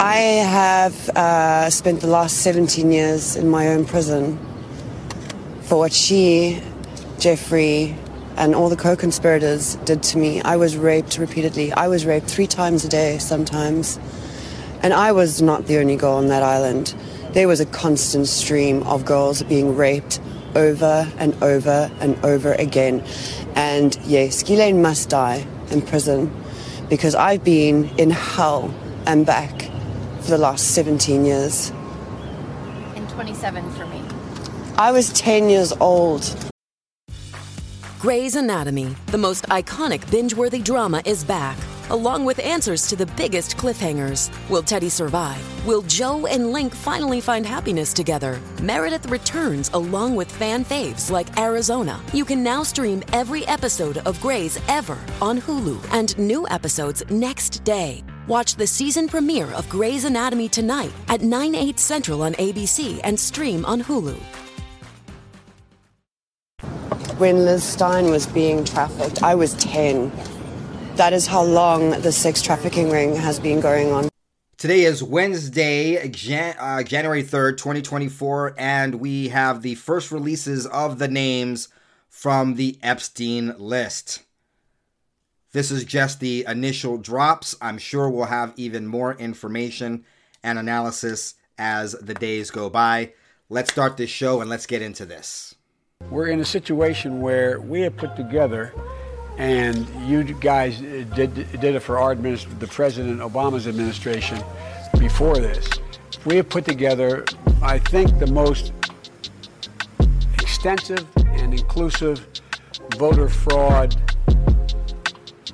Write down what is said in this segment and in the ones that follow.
I have uh, spent the last 17 years in my own prison for what she, Jeffrey, and all the co conspirators did to me. I was raped repeatedly. I was raped three times a day sometimes. And I was not the only girl on that island. There was a constant stream of girls being raped over and over and over again. And yes, Ghislaine must die in prison because I've been in hell and back for the last 17 years. And 27 for me. I was 10 years old. Grey's Anatomy, the most iconic binge worthy drama, is back, along with answers to the biggest cliffhangers. Will Teddy survive? Will Joe and Link finally find happiness together? Meredith returns along with fan faves like Arizona. You can now stream every episode of Grey's ever on Hulu and new episodes next day. Watch the season premiere of Grey's Anatomy tonight at 9, 8 central on ABC and stream on Hulu. When Liz Stein was being trafficked, I was 10. That is how long the sex trafficking ring has been going on. Today is Wednesday, Jan- uh, January 3rd, 2024, and we have the first releases of the names from the Epstein list. This is just the initial drops. I'm sure we'll have even more information and analysis as the days go by. Let's start this show and let's get into this. We're in a situation where we have put together, and you guys did, did it for our the President Obama's administration before this. We have put together, I think, the most extensive and inclusive voter fraud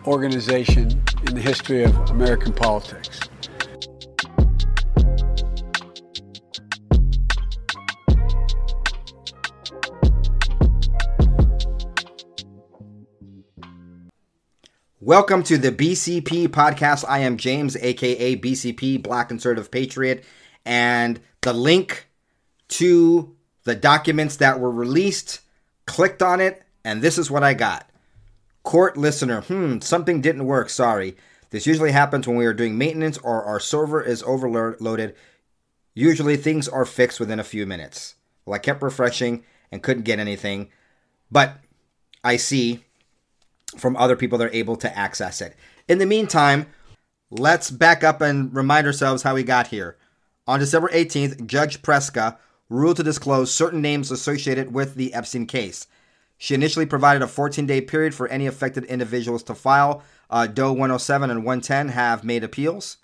organization in the history of American politics. Welcome to the BCP podcast. I am James, aka BCP, Black Conservative Patriot, and the link to the documents that were released, clicked on it, and this is what I got. Court listener, hmm, something didn't work, sorry. This usually happens when we are doing maintenance or our server is overloaded. Usually things are fixed within a few minutes. Well, I kept refreshing and couldn't get anything, but I see from other people that are able to access it. In the meantime, let's back up and remind ourselves how we got here. On December 18th, Judge Preska ruled to disclose certain names associated with the Epstein case. She initially provided a 14 day period for any affected individuals to file. Uh, Doe 107 and 110 have made appeals.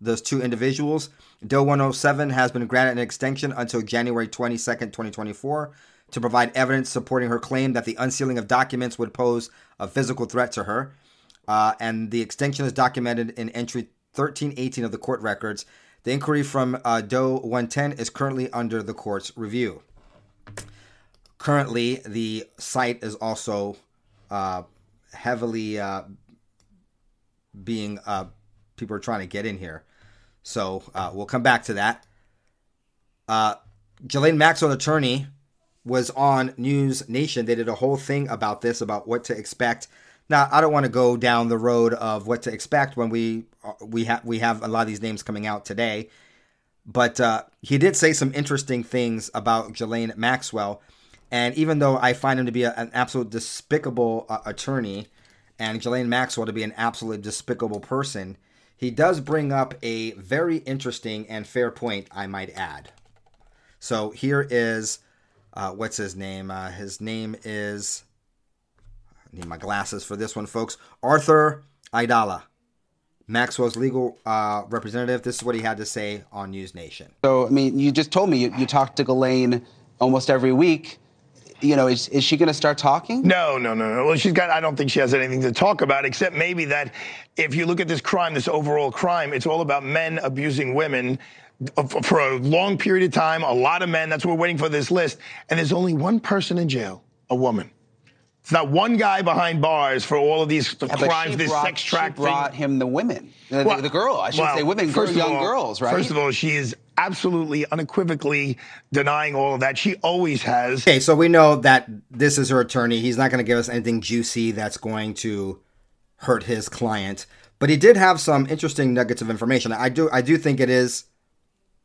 Those two individuals. Doe 107 has been granted an extension until January 22nd, 2024 to provide evidence supporting her claim that the unsealing of documents would pose a physical threat to her. Uh, and the extension is documented in entry 1318 of the court records. The inquiry from uh, Doe 110 is currently under the court's review. Currently, the site is also uh, heavily uh, being, uh, people are trying to get in here. So uh, we'll come back to that. Uh, Ghislaine Maxwell, attorney, was on News Nation. They did a whole thing about this, about what to expect. Now, I don't want to go down the road of what to expect when we uh, we have we have a lot of these names coming out today, but uh, he did say some interesting things about Ghislaine Maxwell, and even though I find him to be a, an absolute despicable uh, attorney, and Ghislaine Maxwell to be an absolutely despicable person, he does bring up a very interesting and fair point, I might add. So here is uh, what's his name? Uh, his name is. I need my glasses for this one, folks. Arthur Aidala. Maxwell's legal uh, representative. This is what he had to say on News Nation. So, I mean, you just told me you, you talk to Ghislaine almost every week. You know, is, is she going to start talking? No, no, no, no. Well, she's got, I don't think she has anything to talk about, except maybe that if you look at this crime, this overall crime, it's all about men abusing women for a long period of time, a lot of men. That's what we're waiting for this list. And there's only one person in jail, a woman. It's not one guy behind bars for all of these Yeah, crimes, this brought, sex she trafficking. brought him the women, the, Well, the girl. I should well, say women, first of young all- girls, right? First of all, she is absolutely unequivocally denying all of that. She always has. Okay, so we know that this is her attorney. He's not going to give us anything juicy that's going to hurt his client. But he did have some interesting nuggets of information. I do I do think it is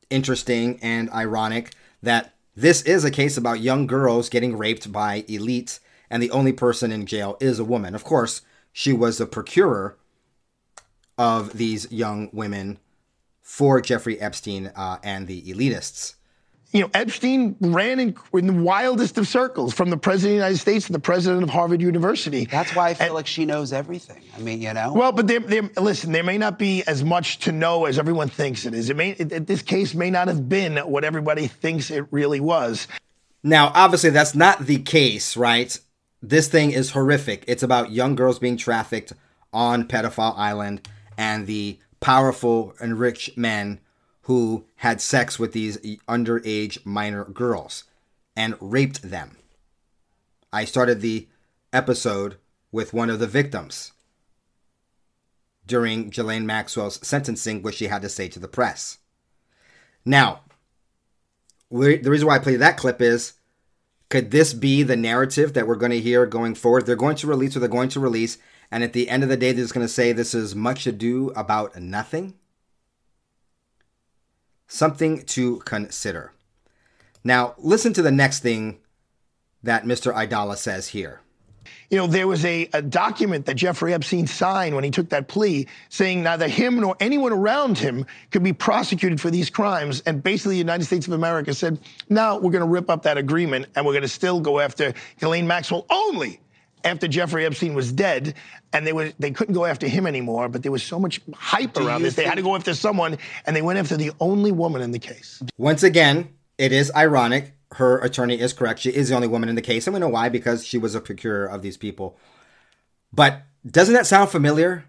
interesting and ironic that this is a case about young girls getting raped by elites, and the only person in jail is a woman. Of course, she was the procurer of these young women for Jeffrey Epstein uh, and the elitists you know, Epstein ran in, in, the wildest of circles, from the president of the United States to the president of Harvard University. That's why I feel and, like she knows everything. I mean, you know. Well, but there, there, listen, there may not be as much to know as everyone thinks it is. It may, it, this case may not have been what everybody thinks it really was. Now, obviously, that's not the case, right? This thing is horrific. It's about young girls being trafficked on Pedophile Island and the powerful and rich men who had sex with these underage minor girls and raped them. I started the episode with one of the victims during Ghislaine Maxwell's sentencing, which she had to say to the press. Now, the reason why I played that clip is could this be the narrative that we're going to hear going forward? They're going to release or they're going to release, and at the end of the day, they're going to say this is much ado about nothing? Something to consider. Now, listen to the next thing that Mr. Aidala says here. You know, there was a, a, document that Jeffrey Epstein signed when he took that plea saying neither him nor anyone around him could be prosecuted for these crimes. And basically, the United States of America said, now we're going to rip up that agreement and we're going to still go after Ghislaine Maxwell only after Jeffrey Epstein was dead, and they were they couldn't go after him anymore. But there was so much hype Do around this, they had to go after someone, and they went after the only woman in the case. Once again, it is ironic. Her attorney is correct. She is the only woman in the case, and we know why because she was a procurer of these people. But doesn't that sound familiar?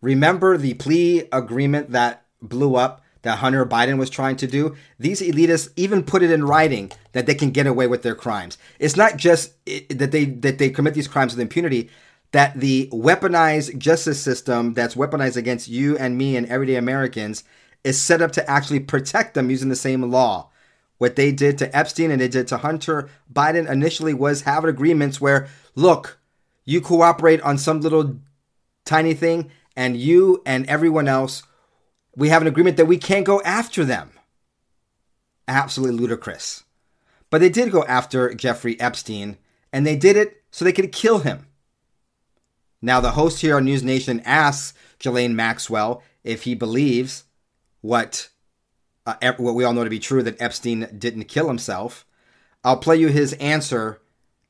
Remember the plea agreement that blew up that Hunter Biden was trying to do, these elitists even put it in writing that they can get away with their crimes. It's not just that they that they commit these crimes with impunity, that the weaponized justice system that's weaponized against you and me and everyday Americans is set up to actually protect them using the same law. What they did to Epstein and they did to Hunter Biden initially was have agreements where, look, you cooperate on some little tiny thing, and you and everyone else we have an agreement that we can't go after them. Absolutely ludicrous. But they did go after Jeffrey Epstein, and they did it so they could kill him. Now, the host here on News Nation asks Ghislaine Maxwell if he believes what uh, what we all know to be true that Epstein didn't kill himself. I'll play you his answer,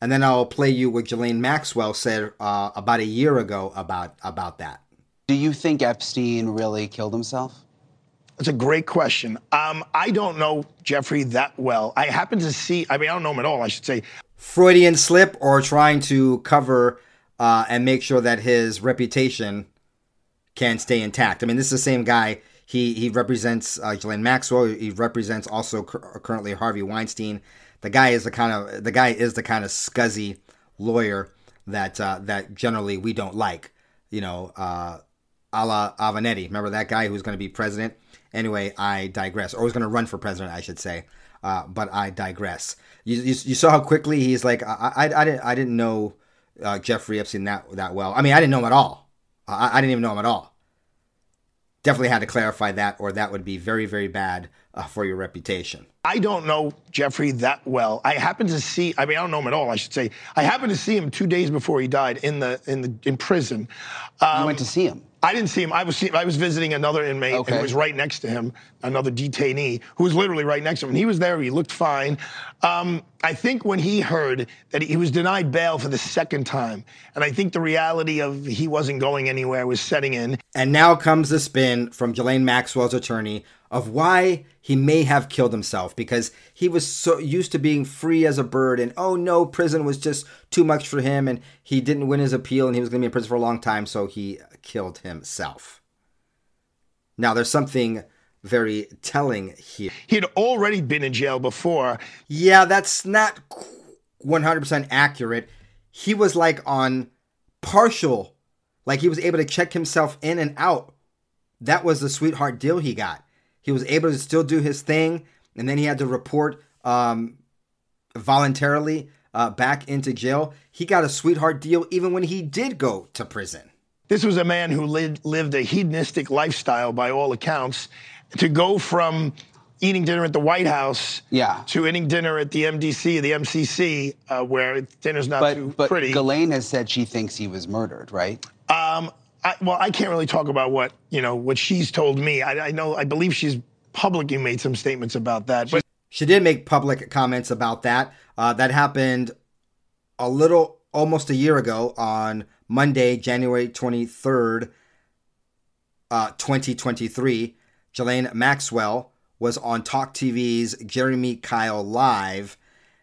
and then I'll play you what Ghislaine Maxwell said uh, about a year ago about about that. Do you think Epstein really killed himself? That's a great question. Um, I don't know Jeffrey that well. I happen to see, I mean, I don't know him at all, I should say. Freudian slip or trying to cover uh, and make sure that his reputation can stay intact. I mean, this is the same guy. He he represents uh, Ghislaine Maxwell. He represents also currently Harvey Weinstein. The guy is the kind of the guy is the kind of scuzzy lawyer that uh, that generally we don't like. You know, uh, a la Avenatti. Remember that guy who was going to be president? Anyway, I digress. Or was going to run for president, I should say. Uh, but I digress. You, you, you, saw how quickly he's like, I, I, I didn't, I didn't know uh, Jeffrey Epstein that, that well. I mean, I didn't know him at all. I, I didn't even know him at all. Definitely had to clarify that, or that would be very, very bad uh, for your reputation. I don't know Jeffrey that well. I happened to see. I mean, I don't know him at all. I should say. I happened to see him two days before he died in the in the in prison. Um, you went to see him. I didn't see him. I was I was visiting another inmate okay. who was right next to him, another detainee who was literally right next to him. And he was there. He looked fine. Um, I think when he heard that he was denied bail for the second time, and I think the reality of he wasn't going anywhere was setting in. And now comes the spin from Ghislaine Maxwell's attorney of why he may have killed himself because he was so used to being free as a bird and oh no prison was just too much for him and he didn't win his appeal and he was going to be in prison for a long time so he killed himself. Now there's something very telling here. He'd already been in jail before. Yeah that's not 100% accurate. He was like on partial like he was able to check himself in and out. That was the sweetheart deal he got he was able to still do his thing, and then he had to report um, voluntarily uh, back into jail. He got a sweetheart deal even when he did go to prison. this was a man who lived, lived a hedonistic lifestyle by all accounts. To go from eating dinner at the White House Yeah. to eating dinner at the MDC, the MCC, uh, where dinner's not too But but pretty. Ghislaine has said she thinks he was murdered, right? Um, I, well, I can't really talk about what you know what she's told me. I, I know, I believe she's publicly made some statements about that. But She did make public comments about that. Uh, that happened a little, almost a year ago on Monday, January 23rd, uh, 2023. Ghislaine Maxwell was on Talk TV's Jeremy Kyle Live,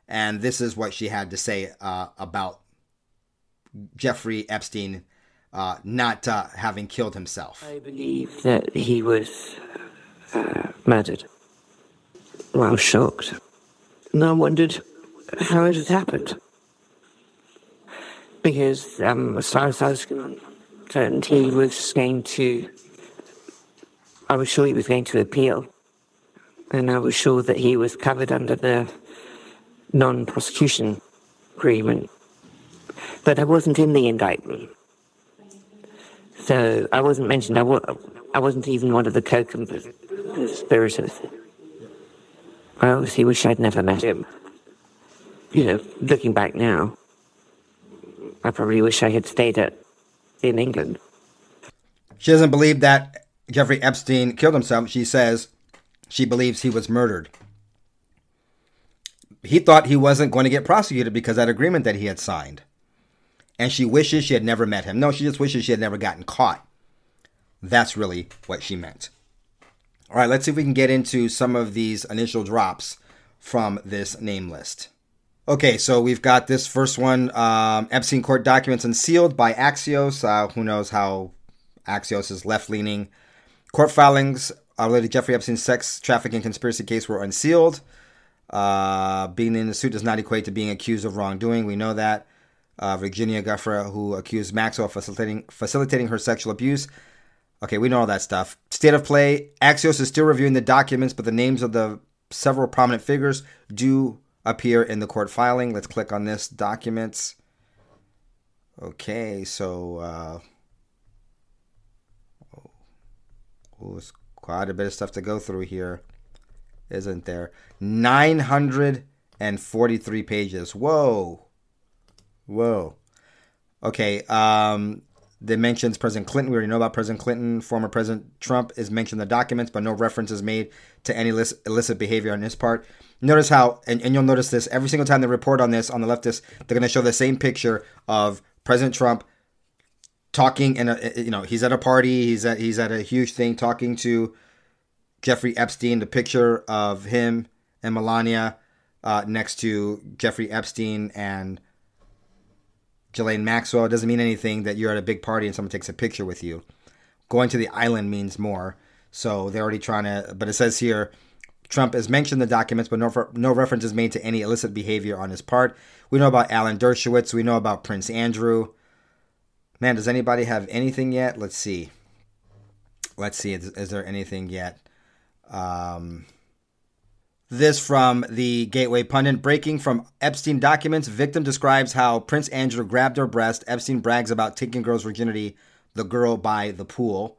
and this is what she had to say uh, about Jeffrey Epstein uh, not uh, having killed himself. I believe that he was uh, murdered. Well, I was shocked. And I wondered how it had happened. Because, um, as far as I was concerned, he was going to. I was sure he was going to appeal. And I was sure that he was covered under the non prosecution agreement. But I wasn't in the indictment. So I wasn't mentioned. I, wasn't even one of the co-conspirators. I obviously wish I'd never met him. You know, looking back now, I probably wish I had stayed at in England. She doesn't believe that Jeffrey Epstein killed himself. She says she believes he was murdered. He thought he wasn't going to get prosecuted because that agreement that he had signed. And she wishes she had never met him. No, she just wishes she had never gotten caught. That's really what she meant. All right, let's see if we can get into some of these initial drops from this name list. Okay, so we've got this first one um, Epstein court documents unsealed by Axios. Uh, who knows how Axios is left leaning. Court filings uh, related to Jeffrey Epstein's sex trafficking conspiracy case were unsealed. Uh, being in the suit does not equate to being accused of wrongdoing. We know that. Uh, Virginia Giuffre, who accused Maxwell of facilitating, facilitating her sexual abuse. Okay, we know all that stuff. State of play Axios is still reviewing the documents, but the names of the several prominent figures do appear in the court filing. Let's click on this documents. Okay, so uh, oh, it's quite a bit of stuff to go through here, isn't there? 943 pages. Whoa. Whoa. Okay, um, they mentions President Clinton. We already know about President Clinton. Former President Trump is mentioned in the documents, but no reference is made to any illicit, behavior on his part. Notice how, and, and you'll notice this every single time they report on this on the leftist, they're going to show the same picture of President Trump talking, and you know he's at a party, he's at he's at a huge thing talking to Jeffrey Epstein. The picture of him and Melania uh, next to Jeffrey Epstein and Ghislaine Maxwell. It doesn't mean anything that you're at a big party and someone takes a picture with you. Going to the island means more. So they're already trying to, but it says here Trump has mentioned the documents, but no, no reference is made to any illicit behavior on his part. We know about Alan Dershowitz. We know about Prince Andrew. Man, does anybody have anything yet? Let's see. Let's see. Is, is there anything yet? Um, this from the Gateway Pundit. Breaking from Epstein documents, victim describes how Prince Andrew grabbed her breast. Epstein brags about taking girl's virginity, the girl by the pool.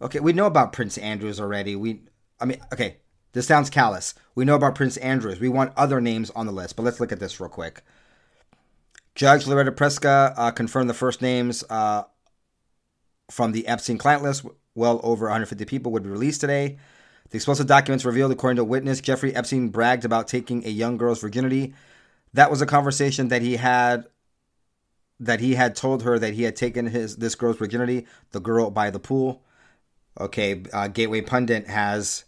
Okay, we know about Prince Andrews already. We, I mean, okay, this sounds callous. We know about Prince Andrews. We want other names on the list, but let's look at this real quick. Judge Loretta Preska uh, confirmed the first names uh, from the Epstein client list. Well over 150 people would be released today. The explosive documents revealed, according to a witness, Jeffrey Epstein bragged about taking a young girl's virginity. That was a conversation that he had that he had told her that he had taken his this girl's virginity, the girl by the pool. Okay, uh, Gateway Pundit has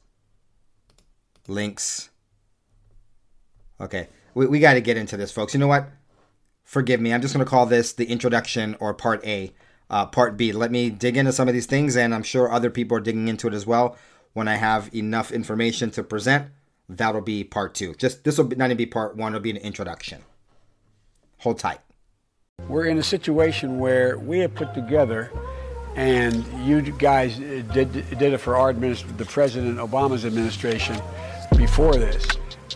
links. Okay, we, we got to get into this, folks. You know what? Forgive me. I'm just going to call this the introduction or part A. Uh, part B. Let me dig into some of these things, and I'm sure other people are digging into it as well when I have enough information to present, that'll be part two. Just this will not even be part one, it'll be an introduction. Hold tight. We're in a situation where we have put together, and you guys did did it for our administration, the President Obama's administration before this.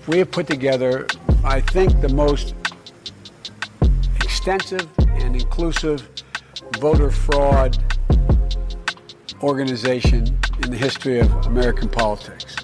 We have put together, I think, the most extensive and inclusive voter fraud organization in the history of American politics.